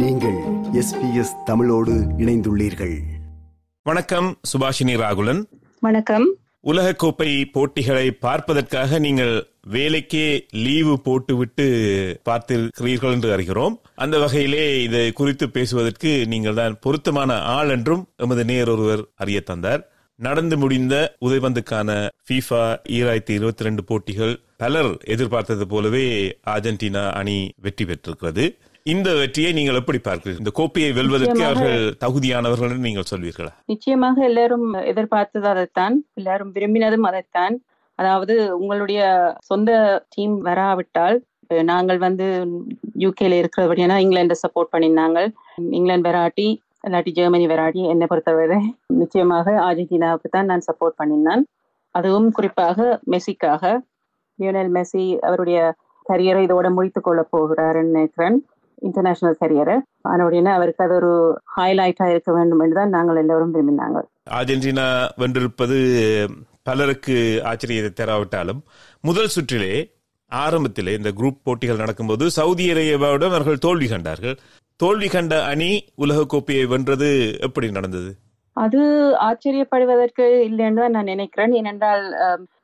நீங்கள் எஸ்பிஎஸ் தமிழோடு இணைந்துள்ளீர்கள். வணக்கம் சுபாஷினி ராகுலன். வணக்கம். உலகக்கோப்பை போட்டிகளை பார்ப்பதற்காக நீங்கள் வேலைக்கே லீவு போட்டுவிட்டு பார்த்திருக்கிறீர்கள் என்று அறிகிறோம். அந்த வகையிலே இது குறித்து பேசுவதற்கு நீங்கள் தான் பொருத்தமான ஆள் என்றும் எமது நேர் ஒருவர் அறிய தந்தார். நடந்து முடிந்த உதைபந்துக்கான FIFA ஈராயிரத்தி இருபத்தி ரெண்டு போட்டிகள் பலர் எதிர்பார்த்தது போலவே அர்ஜென்டினா அணி வெற்றி பெற்றிருக்கிறது. இந்த வெற்றியை நீங்கள் எப்படி பார்க்கிறீர்கள்? இந்த கோப்பையை வெல்வதற்கு அவர்கள் தகுதியானவர்கள் நீங்கள் சொல்வீர்களா? நிச்சயமாக எல்லாரும் எதிர்பார்த்தது அதைத்தான். எல்லாரும் விரும்பினதும் அதைத்தான். அதாவது உங்களுடைய சொந்த டீம் வராவிட்டால் நாங்கள் வந்து யூகேல இருக்கிறபடியான இங்கிலாண்டை சப்போர்ட் பண்ணினாங்க இங்கிலாந்து வெராட்டி இல்லாட்டி ஜெர்மனி வெராட்டி என்னை பொறுத்தவரை நிச்சயமாக அர்ஜென்டினாவுக்கு தான் நான் சப்போர்ட் பண்ணினான் அதுவும் குறிப்பாக மெஸ்ஸிக்காக. லியோனல் மெஸ்ஸி அவருடைய கரியரை இதோட முடித்துக் கொள்ள போகிறாருன்னு நினைக்கிறேன். இன்டர்நேஷனல் கரியரை அதனுடைய அவருக்கு அது ஒரு ஹைலைட்டா இருக்க வேண்டும் என்று தான் நாங்கள் எல்லாரும் விரும்பினாங்க. அர்ஜென்டினா வென்றிருப்பது பலருக்கு ஆச்சரியத்தை தராவிட்டாலும் முதல் சுற்றிலே ஆரம்பத்திலே இந்த குரூப் போட்டிகள் நடக்கும்போது சவுதி அரேபியாவிடம் அவர்கள் தோல்வி கண்டார்கள். தோல்வி கண்ட அணி உலக கோப்பையை வென்றது எப்படி நடந்தது? அது ஆச்சரியப்படுவதற்கு இல்லைன்னு தான் நான் நினைக்கிறேன். ஏனென்றால்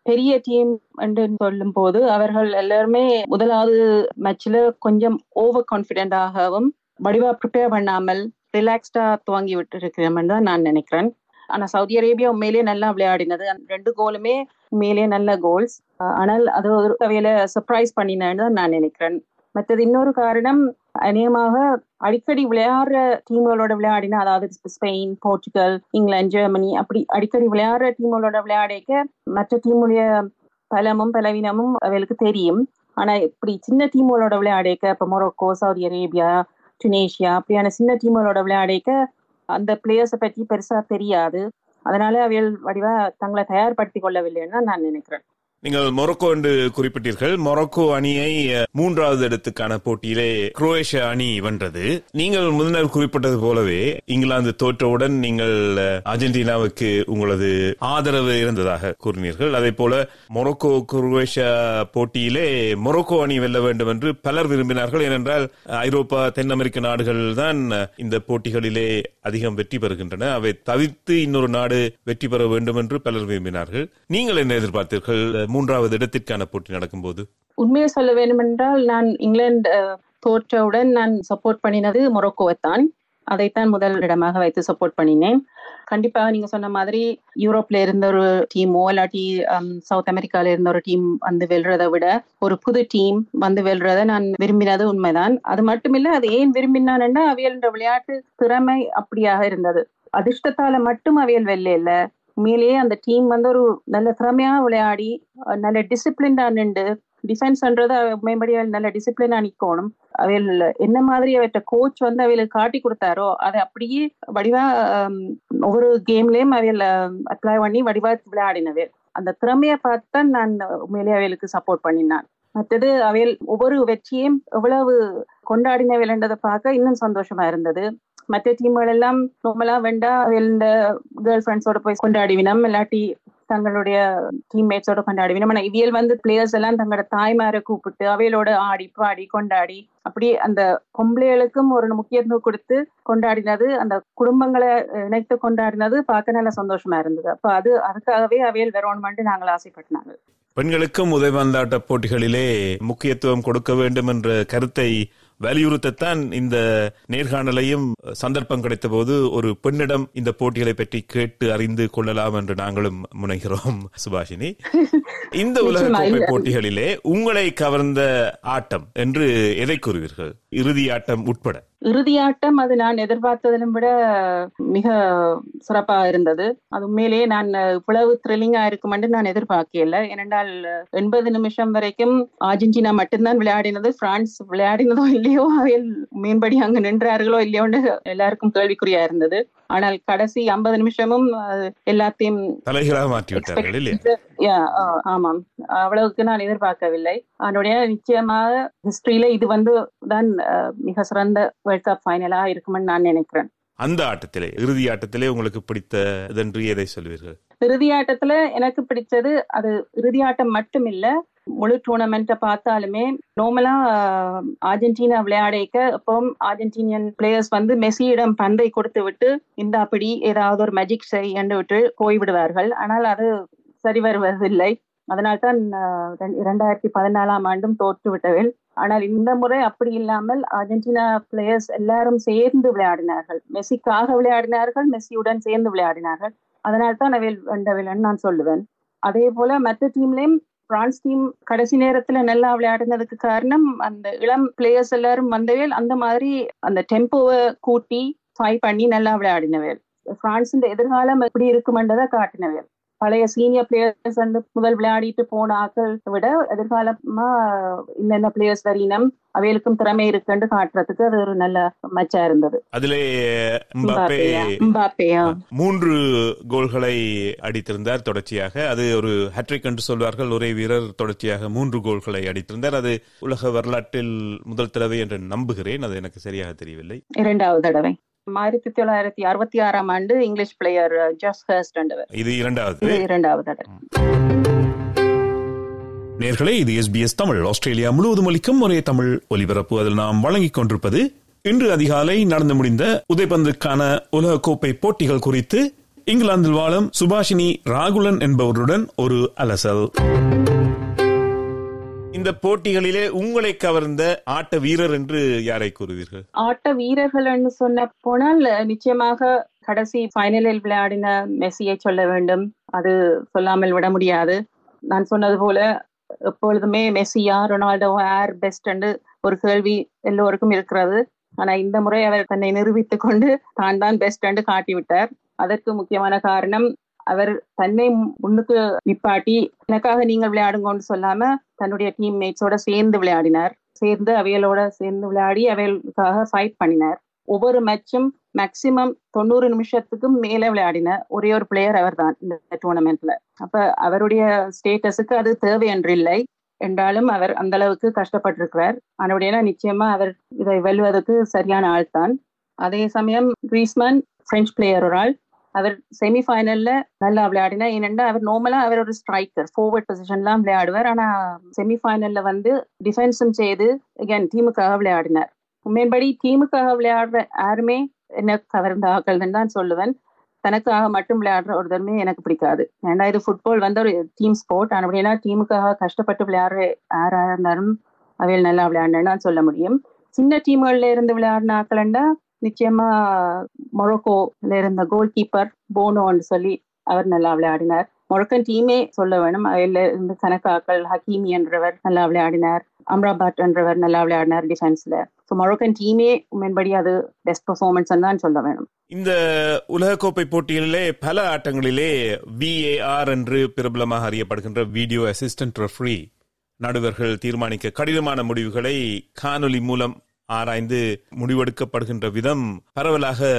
பெரிய டீம் என்று சொல்லும் போது அவர்கள் எல்லாருமே முதலாவது மேட்ச்ல கொஞ்சம் ஓவர் கான்பிடென்டாகவும் வடிவா ப்ரிப்பேர் பண்ணாமல் ரிலாக்ஸ்டா துவங்கி விட்டு இருக்கிறோம்னு தான் நான் நினைக்கிறேன். ஆனா சவுதி அரேபியா உண்மையிலேயே நல்லா விளையாடினது. ரெண்டு கோலுமே உண்மையிலேயே நல்ல கோல்ஸ் ஆனால் அது ஒரு வகையில சர்ப்ரைஸ் பண்ணினேன்னு தான் நான் நினைக்கிறேன். மற்றது இன்னொரு காரணம் அநேகமாக அடிக்கடி விளையாடுற டீம்களோட விளையாடினா அதாவது ஸ்பெயின் போர்ச்சுகல் இங்கிலாந்து ஜெர்மனி அப்படி அடிக்கடி விளையாடுற டீம்களோட விளையாடிக்க மற்ற டீமுடைய பலமும் பலவீனமும் அவளுக்கு தெரியும். ஆனா இப்படி சின்ன டீம்களோட விளையாடிக்க இப்ப மொரோக்கோ சவுதி அரேபியா டுனேஷியா அப்படியான சின்ன டீம்களோட விளையாடிக்க அந்த பிளேயர்ஸை பற்றி பெருசா தெரியாது. அதனால அவைகள் வடிவா தங்களை தயார்படுத்திக் கொள்ளவில்லைன்னு நான் நினைக்கிறேன். நீங்கள் மொரோக்கோ என்று குறிப்பிட்டீர்கள். மொரோக்கோ அணியை மூன்றாவது இடத்துக்கான போட்டியிலே குரோவேஷியா அணி வென்றது. நீங்கள் முதல் குறிப்பிட்டது போலவே இங்கிலாந்து தோற்றவுடன் நீங்கள் அர்ஜென்டினாவுக்கு உங்களது ஆதரவு இருந்ததாக கூறினீர்கள். அதே போல மொரோக்கோ குரோவேஷியா போட்டியிலே மொரோக்கோ அணி வெல்ல வேண்டும் என்று பலர் விரும்பினார்கள். ஏனென்றால் ஐரோப்பா தென் அமெரிக்க நாடுகள் தான் இந்த போட்டிகளிலே அதிகம் வெற்றி பெறுகின்றன. அவை தவிர்த்து இன்னொரு நாடு வெற்றி பெற வேண்டும் என்று பலர் விரும்பினார்கள். நீங்கள் என்ன எதிர்பார்த்தீர்கள்? மூன்றாவது இடத்திற்கான போட்டி நடக்கும்போது? உண்மையை சொல்ல வேண்டுமென்றால் நான் இங்கிலாந்து தோற்றவுடன் நான் சப்போர்ட் பண்ணினது மொரோக்கோவைத்தான். அதைத்தான் முதல் இடமாக வைத்து சப்போர்ட் பண்ணினேன். கண்டிப்பாக நீங்க சொன்ன மாதிரி யூரோப்ல இருந்த ஒரு டீமோ இல்லாட்டி சவுத் அமெரிக்கால இருந்த ஒரு டீம் வந்து வெல்றதை விட ஒரு புது டீம் வந்து வெல்றதை நான் விரும்பினது உண்மைதான். அது மட்டுமில்ல அது ஏன் விரும்பினான்னா அவியல் என்ற விளையாட்டு திறமை அப்படியாக இருந்தது. அதிர்ஷ்டத்தால மட்டும் அவியல் வெல்ல இல்ல உண்மையிலேயே அந்த டீம் வந்து ஒரு நல்ல திறமையா விளையாடி நல்ல டிசிப்ளின்டா நின்று டிஃபென்ஸ்ன்றது மேம்படி நல்ல டிசிப்ளினா நிக்கணும். அவையில் என்ன மாதிரி அவற்ற கோச் வந்து அவைகளுக்கு காட்டி கொடுத்தாரோ அதை அப்படியே வடிவா ஒவ்வொரு கேம்லயும் அவையில அப்ளை பண்ணி வடிவா விளையாடினவே அந்த திறமையை பார்த்து தான் நான் உண்மையிலேயே அவைகளுக்கு சப்போர்ட் பண்ணினான். மற்றது அவையில் ஒவ்வொரு வெற்றியும் எவ்வளவு கொண்டாடின விளையாண்டதை பார்க்க இன்னும் சந்தோஷமா இருந்தது. மற்ற டீம்கள் எல்லாம் நார்மலா வேண்டா இந்த கேர்ள் ஃப்ரெண்ட்ஸோட போய் கொண்டாடிவினம் இல்லாட்டி தங்களுடைய டீம்மேட்ஸோட கொண்டாடுவினம் ஆனா இவியல் வந்து பிளேயர்ஸ் எல்லாம் தங்களோட தாய்மாரை கூப்பிட்டு அவைகளோட ஆடி பாடி கொண்டாடி அப்படி அந்த பொம்பளைகளுக்கும் ஒரு முக்கியத்துவம் கொடுத்து கொண்டாடினது அந்த குடும்பங்களை இணைத்து கொண்டாடினது பார்க்க நல்ல சந்தோஷமா இருந்தது. அப்ப அது அதுக்காகவே அவையல் வரணுமென்று நாங்கள் ஆசைப்பட்டினாங்க. பெண்களுக்கும் உதவி வந்தாட்ட போட்டிகளிலே முக்கியத்துவம் கொடுக்க வேண்டும் என்ற கருத்தை வலியுறுத்தத்தான் இந்த நேர்காணலையும் சந்தர்ப்பம் கிடைத்த போது ஒரு பெண்ணிடம் இந்த போட்டிகளை பற்றி கேட்டு அறிந்து கொள்ளலாம் என்று நாங்களும் முனைகிறோம் சுபாஷினி. இந்த உலக கோப்பை. போட்டிகளிலே உங்களை கவர்ந்த ஆட்டம் என்று எதை கூறுவீர்கள்? இறுதி ஆட்டம் உட்பட. இறுதியாட்டம் அது நான் எதிர்பார்த்ததிலும் விட மிக சிறப்பாக இருந்தது. அது உண்மையிலேயே நான் இவ்வளவு த்ரில்லிங்கா இருக்குமென்று நான் எதிர்பார்க்கல ஏனென்றால் எண்பது நிமிஷம் வரைக்கும் அர்ஜென்டினா மட்டும்தான் விளையாடினது பிரான்ஸ் விளையாடினதோ இல்லையோ அவையில் மேம்படி அங்கு நின்றார்களோ இல்லையோன்னு எல்லாருக்கும் கேள்விக்குறியா இருந்தது. ஆனால் கடைசி ஐம்பது நிமிஷமும் எல்லாத்தையும் ஆமாம். அவ்வளவுக்கு நான் எதிர்பார்க்கவில்லை. அதனுடைய நிச்சயமாக ஹிஸ்டரியில இது வந்து தான் மிக சிறந்த வேர்ல்ட் கப் ஃபைனலா இருக்கும்னு நான் நினைக்கிறேன். அந்த ஆட்டத்திலே இறுதி ஆட்டத்திலே உங்களுக்கு பிடித்த இதென்று எதை சொல்வீர்கள்? இறுதி ஆட்டத்துல எனக்கு பிடிச்சது அது இறுதி ஆட்டம் மட்டும் இல்ல முழு டூர்னமெண்ட்டை பார்த்தாலுமே நார்மலா அர்ஜென்டினா விளையாடிக்க எப்பவும் அர்ஜென்டினியன் பிளேயர்ஸ் வந்து மெஸ்ஸியிடம் பந்தை கொடுத்து விட்டு இந்த அப்படி ஏதாவது ஒரு மேஜிக் செய் என்று விட்டு போய்விடுவார்கள். ஆனால் அது சரி வருவதில்லை. அதனால்தான் இரண்டாயிரத்தி பதினாலாம் ஆண்டும் தோற்று விட்டவில் ஆனால் இந்த முறை அப்படி இல்லாமல் அர்ஜென்டினா பிளேயர்ஸ் எல்லாரும் சேர்ந்து விளையாடினார்கள். மெஸ்ஸிக்காக விளையாடினார்கள் மெஸ்ஸியுடன் சேர்ந்து விளையாடினார்கள். அதனால் தான் அவையில் வென்றவில்லைன்னு நான் சொல்லுவேன். அதே போல மற்ற டீம்லயும் பிரான்ஸ் டீம் கடைசி நேரத்துல நல்லா விளையாடினதுக்கு காரணம் அந்த இளம் பிளேயர்ஸ் எல்லாரும் வந்தவேல் அந்த மாதிரி அந்த டெம்போவை கூட்டி ஃபை பண்ணி நல்லா விளையாடினவேல். பிரான்ஸ் எதிர்காலம் எப்படி இருக்குமென்றதை காட்டினவேல். பழைய சீனியர் பிளேயர்ஸ் வந்து முதல் விளையாடிட்டு போன ஆக்கள் விட எதிர்காலமா இன்னென்ன பிளேயர்ஸ் வரினம் அவைகளுக்கும் திறமை இருக்குன்னு காட்டுறதுக்கு அது ஒரு நல்ல மச்சா இருந்தது. அதிலே மூன்று கோல்களை அடித்திருந்தார் தொடர்ச்சியாக. அது ஒரு ஹட்ரிக் என்று சொல்வார்கள். ஒரே வீரர் தொடர்ச்சியாக மூன்று கோல்களை அடித்திருந்தார். அது உலக வரலாற்றில் முதல் தடவை என்று நம்புகிறேன். அது எனக்கு சரியாக தெரியவில்லை. இரண்டாவது தடவை. ஆயிரத்தி தொள்ளாயிரத்தி அறுபத்தி ஆறாம் ஆண்டு இங்கிலீஷ் பிளேயர் ஜஸ் ஹர்ஸ்ட் இது இரண்டாவது. இரண்டாவது நேர்களே இது எஸ்பிஎஸ் தமிழ். ஆஸ்திரேலியா முழுவதும் அளிக்கும் ஒரே தமிழ் ஒலிபரப்பு. அதில் நாம் வழங்கிக் கொண்டிருப்பது இன்று அதிகாலை நடந்து முடிந்த உதைபந்துக்கான உலகக்கோப்பை போட்டிகள் குறித்து இங்கிலாந்தில் வாழும் சுபாஷினி ராகுலன் என்பவருடன் ஒரு அலசல். இந்த போட்டிகளிலே உங்களை கவர்ந்த ஆட்ட வீரர் என்று யாரை கூறுவீர்கள்? ஆட்ட வீரர்கள் என்று சொன்ன போனால் நிச்சயமாக கடைசி பைனலில் விளையாடின மெஸ்ஸியை சொல்ல வேண்டும். அது சொல்லாமல் விட முடியாது. நான் சொன்னது போல எப்பொழுதுமே மெஸ்ஸியா ரொனால்டோ ஏர் பெஸ்ட் என்று ஒரு கேள்வி எல்லோருக்கும் இருக்கிறது. ஆனா இந்த முறை அவர் தன்னை நிரூபித்துக் கொண்டு தான் தான் பெஸ்ட் என்று காட்டிவிட்டார். அதற்கு முக்கியமான காரணம் அவர் தன்னை முன்னுக்கு நிப்பாட்டி எனக்காக நீங்கள் விளையாடுங்கன்னு சொல்லாம தன்னுடைய டீம் மேட்ஸோட சேர்ந்து விளையாடினார். சேர்ந்து அவையலோட சேர்ந்து விளையாடி அவையலுக்காக ஃபைட் பண்ணினார். ஒவ்வொரு மேட்சும் மேக்சிமம் தொண்ணூறு நிமிஷத்துக்கும் மேல விளையாடின ஒரே ஒரு பிளேயர் அவர் தான் இந்த டூர்னமெண்ட்ல அப்ப அவருடைய ஸ்டேட்டஸுக்கு அது தேவை என்று இல்லை. என்றாலும் அவர் அந்த அளவுக்கு கஷ்டப்பட்டிருக்கிறார். ஆனால் நிச்சயமா அவர் இதை வெல்வதற்கு சரியான ஆள் தான் அதே சமயம் கிரீஸ்மன் பிரெஞ்சு பிளேயர் ஒரு ஆள். அவர் செமிஃபைனல்ல நல்லா விளையாடினா ஏனென்றா அவர் நார்மலா அவர் ஒரு ஸ்ட்ரைக்கர் ஃபோர்வர்ட் பொசிஷன்லாம் விளையாடுவார். ஆனா செமிஃபைனல்ல வந்து டிஃபென்ஸும் செய்து அகேன் டீமுக்காக விளையாடினார். மேம்படி டீமுக்காக விளையாடுற யாருமே என்ன கவர்ந்த ஆக்கள் தான் சொல்லுவேன். தனக்காக மட்டும் விளையாடுற ஒரு தருமே எனக்கு பிடிக்காது. ஏன்னா இது ஃபுட்பால் வந்து ஒரு டீம் ஸ்போர்ட் ஆனால் அப்படின்னா டீமுக்காக கஷ்டப்பட்டு விளையாடுற யாரா இருந்தாலும் அவையில் நல்லா விளையாடினா சொல்ல முடியும். சின்ன டீம்கள்ல இருந்து விளையாடின ஆக்கள்ண்டா நிச்சயமா மொரோக்கோல இருந்த கோல் கீப்பர் போனோன்னு சொல்லி அவர் நல்லா விளையாடினார். மொரக்கன் டீமே சொல்ல வேணும். அதில் இருந்து கணக்காக்கள் ஹக்கீமி என்றவர் நல்லா விளையாடினார். அம்ராபாட் என்றவர் நல்லா விளையாடினார் டிஃபென்ஸ்ல ஸோ மொரோக்கன் டீமே மேம்படி அது பெஸ்ட் பெர்ஃபார்மன்ஸ் தான் சொல்ல வேணும். இந்த உலகக்கோப்பை போட்டிகளிலே பல ஆட்டங்களிலே விஏஆர் என்று பிரபலமாக அறியப்படுகின்ற வீடியோ அசிஸ்டன்ட் ரெஃப்ரி நடுவர்கள் தீர்மானிக்க கடினமான முடிவுகளை காணொலி மூலம் ஆராய்ந்து முடிவெடுக்கப்படுகின்ற விதம் பரவலாக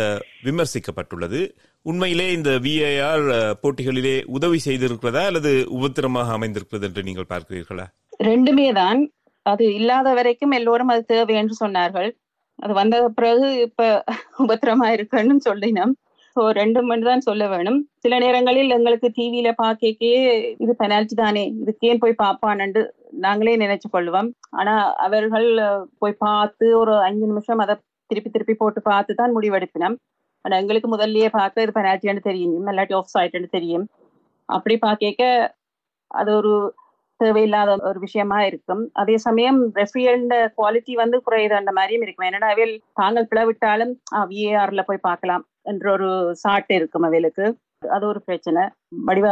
விமர்சிக்கப்பட்டுள்ளது. உண்மையிலே இந்த விஐஆர் போட்டிகளிலே உதவி செய்திருக்கிறதா அல்லது உபத்திரமாக அமைந்திருக்கிறது என்று நீங்கள் பார்க்கிறீர்களா? ரெண்டுமே தான். அது இல்லாத வரைக்கும் எல்லோரும் அது தேவை என்று சொன்னார்கள். அது வந்த பிறகு இப்ப உபத்திரமா இருக்குன்னு சொல்லினோம். ஒரு ரெண்டு மணி தான் சொல்ல வேணும். சில நேரங்களில் எங்களுக்கு டிவியில பாக்கே இது பெனால்டி தானே. இதுக்கே போய் பாப்பான்னு நாங்களே நினைச்சு கொள்வோம் ஆனா அவர்கள் போய் பார்த்து ஒரு அஞ்சு நிமிஷம் அதை திருப்பி திருப்பி போட்டு பார்த்து தான் முடிவெடுப்பினோம். ஆனா எங்களுக்கு முதல்லயே பார்க்க இது பெனால்ட்டின்னு தெரியும். இல்லாட்டி ஆஃப் சைட்னு தெரியும். அப்படி பார்க்க அது ஒரு தேவையில்லாத ஒரு விஷயமா இருக்கும். அதே சமயம் ரெஃப்ரியல்ட குவாலிட்டி வந்து குறையுதுன்ற மாதிரியும் இருக்கும். என்னடா அவையில் தாங்கள் பிளவிட்டாலும் விஏஆர்ல போய் பார்க்கலாம். என்ற ஒரு சாட் இருக்கும் அவைகளுக்கு அது ஒரு பிரச்சனை. வடிவா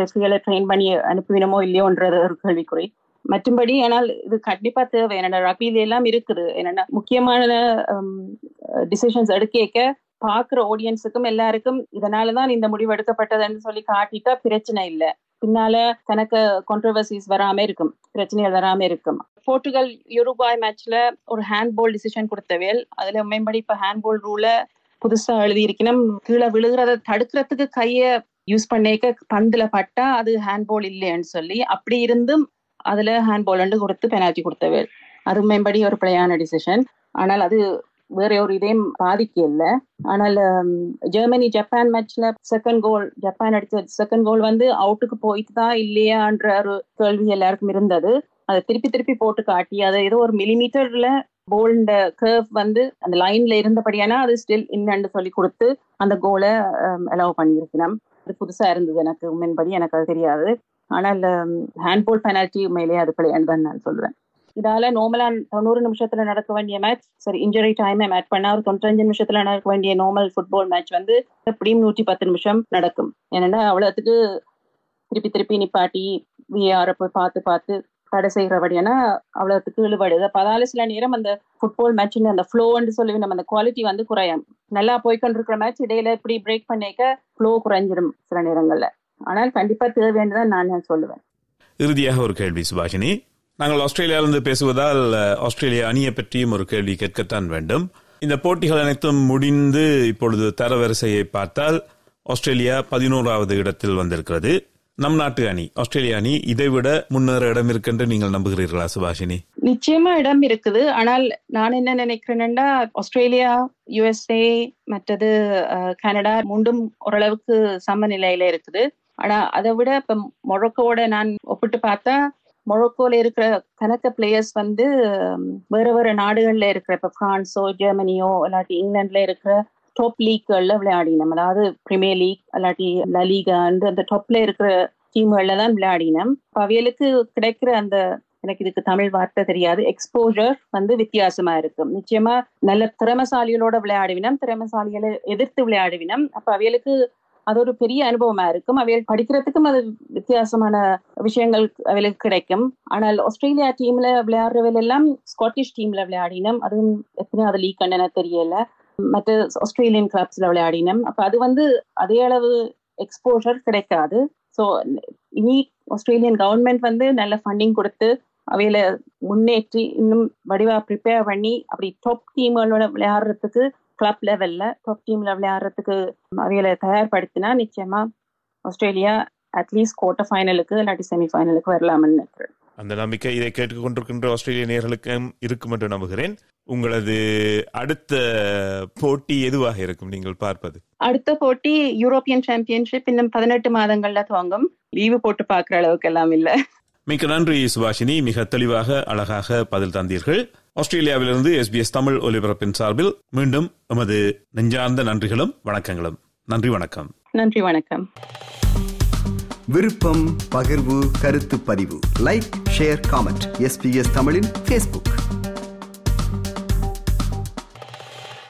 ரெஃப்ரியலை ட்ரெயின் பண்ணி அனுப்புவினமோ இல்லையோன்றது ஒரு கேள்விக்குறி. மற்றும்படி ஆனால் இது கண்டிப்பா தேவை. என்னென்ன ரக்பில எல்லாம் இருக்குது. என்னன்னா முக்கியமான டிசிஷன்ஸ் எடுக்க பாக்குற ஆடியன்ஸுக்கும் எல்லாருக்கும் இதனாலதான் இந்த முடிவு எடுக்கப்பட்டதுன்னு சொல்லி காட்டிட்டா பிரச்சனை இல்லை. பின்னால தனக்கு கான்ட்ரவர்சிஸ் வராம இருக்கும். பிரச்சனைகள் வராம இருக்கும். போர்ட்டுகல் யூரோபாய் மேட்ச்ல ஒரு ஹேண்ட்பால் டிசிஷன் கொடுத்தவேல் அதுல மேம்படி இப்ப ஹேண்ட்பால் ரூல புதுசா எழுதியிருக்கணும். கீழே விழுகிறத தடுக்கிறதுக்கு கைய யூஸ் பண்ணிக்க பந்துல பட்டா அது ஹேண்ட்பால் இல்லைன்னு சொல்லி அப்படி இருந்தும் அதுல ஹேண்ட்பால் கொடுத்து பெனால்டி கொடுத்தவர். அது மேம்படி ஒரு பிழையான டிசிஷன் ஆனால் அது வேற ஒரு இதையும் பாதிக்க இல்லை ஆனால் ஜெர்மனி ஜப்பான் மேட்ச்ல செகண்ட் கோல் ஜப்பான் அடிச்ச செகண்ட் கோல் வந்து அவுட்டுக்கு போயிட்டு தான் இல்லையான்ற ஒரு கேள்வி எல்லாருக்கும் இருந்தது. அதை திருப்பி திருப்பி போட்டு காட்டி அதை ஏதோ ஒரு மில்லிமீட்டர்ல போல்ட கர்வ் வந்து அந்த லைன்ல இருந்தபடியானா அது ஸ்டில் இன்னன்னு சொல்லி கொடுத்து அந்த கோலை அலோவ் um, பண்ணியிருக்கணும் அது புதுசா இருந்தது எனக்கு உண்மையின்படி எனக்கு அது தெரியாது. ஆனால் ஹேண்ட்போல் பெனால்டி உண்மையிலேயே அது பிள்ளையான்னு நான் சொல்றேன் இதால நார்மலா தொண்ணூறு நிமிஷத்துல நடக்க வேண்டிய மேட்ச் சரி இன்ஜுரி டைம் மேட்ச் பண்ணா ஒரு தொண்ணூத்தஞ்சு நிமிஷத்துல நடக்க வேண்டிய நார்மல் ஃபுட்பால் மேட்ச் வந்து எப்படியும் நூற்றி பத்து நிமிஷம் நடக்கும். ஏன்னா அவ்வளோத்துக்கு திருப்பி திருப்பி நிப்பாட்டி விஆரை போய் பார்த்து பார்த்து தடை செய்கிறபடியானா அவ்வளவுக்கு இழுபடுது அப்ப அதால சில நேரம் அந்த ஃபுட்பால் மேட்சின் அந்த ஃப்ளோன்னு சொல்லி நம்ம அந்த குவாலிட்டி வந்து குறையும். நல்லா போய்க்கொண்டிருக்கிற மேட்ச் இடையில இப்படி பிரேக் பண்ணிக்க ஃப்ளோ குறைஞ்சிடும் சில நேரங்கள்ல. ஆனால் கண்டிப்பா தேவையானதான் நான் சொல்லுவேன். இறுதியாக ஒரு கேள்வி சுபாஷினி. நாங்கள் ஆஸ்திரேலியாவிலிருந்து பேசுவதால் ஆஸ்திரேலியா ஆஸ்திரேலிய அணியை பற்றியும் ஒரு கேள்வி கேட்கத்தான் வேண்டும். இந்த போட்டிகள் அனைத்தும் முடிந்து இப்பொழுது தரவரிசையை பார்த்தால் ஆஸ்திரேலியா பதினோராவது இடத்தில் வந்திருக்கிறது. நம் நாட்டு அணி ஆஸ்திரேலிய அணி இதைவிட முன்னேற இடம் இருக்கென்று நீங்கள் நம்புகிறீர்களா சுபாஷினி? நிச்சயமா இடம் இருக்குது. ஆனால் நான் என்ன நினைக்கிறேன்னா ஆஸ்திரேலியா யுஎஸ்ஏ மற்றது கனடா மூண்டும் ஓரளவுக்கு சமநிலையில இருக்குது. ஆனா அதை விட இப்ப மொரோக்கோட நான் ஒப்பிட்டு பார்த்தா மொழக்கோல இருக்கிற கணக்க பிளேயர்ஸ் வந்து வேற வேற நாடுகள்ல இருக்கிற இப்ப பிரான்ஸோ ஜெர்மனியோ இல்லாட்டி இங்கிலாந்துல இருக்கிற டாப் லீக்கள்ல விளையாடினோம். அதாவது பிரீமியர் லீக் இல்லாட்டி லலீகா அந்த டாப்ல இருக்கிற டீம்கள்ல தான் விளையாடினோம். அப்ப கிடைக்கிற அந்த எனக்கு இதுக்கு தமிழ் வார்த்தை தெரியாது எக்ஸ்போஜர் வந்து வித்தியாசமா இருக்கும் நிச்சயமா நல்ல திறமசாலிகளோட விளையாடுவினம் திறமசாலிகளை எதிர்த்து விளையாடுவினம். அப்ப அவைகளுக்கு அது ஒரு பெரிய அனுபவமா இருக்கும். அவைகள் படிக்கிறதுக்கும் அது வித்தியாசமான விஷயங்கள் அவைகளுக்கு கிடைக்கும். ஆனால் ஆஸ்திரேலியா டீம்ல விளையாடுறவர்கள் எல்லாம் ஸ்காட்டிஷ் டீம்ல விளையாடினோம். அதுவும் எத்தனையாவது லீக் கண்டன தெரியல. மற்ற ஆஸ்திரேலியன் கிளப்ஸ்ல விளையாடினோம். அப்ப அது வந்து அதே அளவு எக்ஸ்போஷர் கிடைக்காது. ஸோ இனி ஆஸ்திரேலியன் கவர்மெண்ட் வந்து நல்ல ஃபண்டிங் கொடுத்து அவையில முன்னேற்றி இன்னும் வடிவா ப்ரிப்பேர் பண்ணி அப்படி டாப் டீம்களோட விளையாடுறதுக்கு கிளப் லெவல்ல டாப் டீம்ல விளையாடுறதுக்கு அவையில தயார்படுத்தினா நிச்சயமா ஆஸ்திரேலியா அட்லீஸ்ட் குவார்டர் ஃபைனலுக்கு இல்லாட்டி செமி ஃபைனலுக்கு வரலாம்னு நினைக்கிறேன். அந்த நம்பிக்கை இதை கேட்டுக்கொண்டிருக்கின்ற ஆஸ்திரேலிய நேர்களுக்கும் இருக்கும் என்று நம்புகிறேன். உங்களது அடுத்த போட்டி எதுவாக இருக்கும் நீங்கள் பார்ப்பது? அடுத்த போட்டி யூரோப்பியன் சாம்பியன்ஷிப் இன்னும் பதினெட்டு மாதங்கள்ல துவங்கும். லீவு போட்டு பாக்குற அளவுக்கு எல்லாம் இல்ல. மிக்க நன்றி சுபாஷினி. மிக தெளிவாக அழகாக பதில் தந்தீர்கள். ஆஸ்திரேலியாவிலிருந்து எஸ்பிஎஸ் தமிழ் ஒலிபரப்பின் சார்பில் மீண்டும் எமது நெஞ்சார்ந்த நன்றிகளும் வணக்கங்களும். நன்றி வணக்கம். நன்றி வணக்கம். விருப்பம் பகிர்வு கருத்து பதிவு. லைக் ஷேர் காமெண்ட் எஸ்பிஎஸ் தமிழின் ஃபேஸ்புக்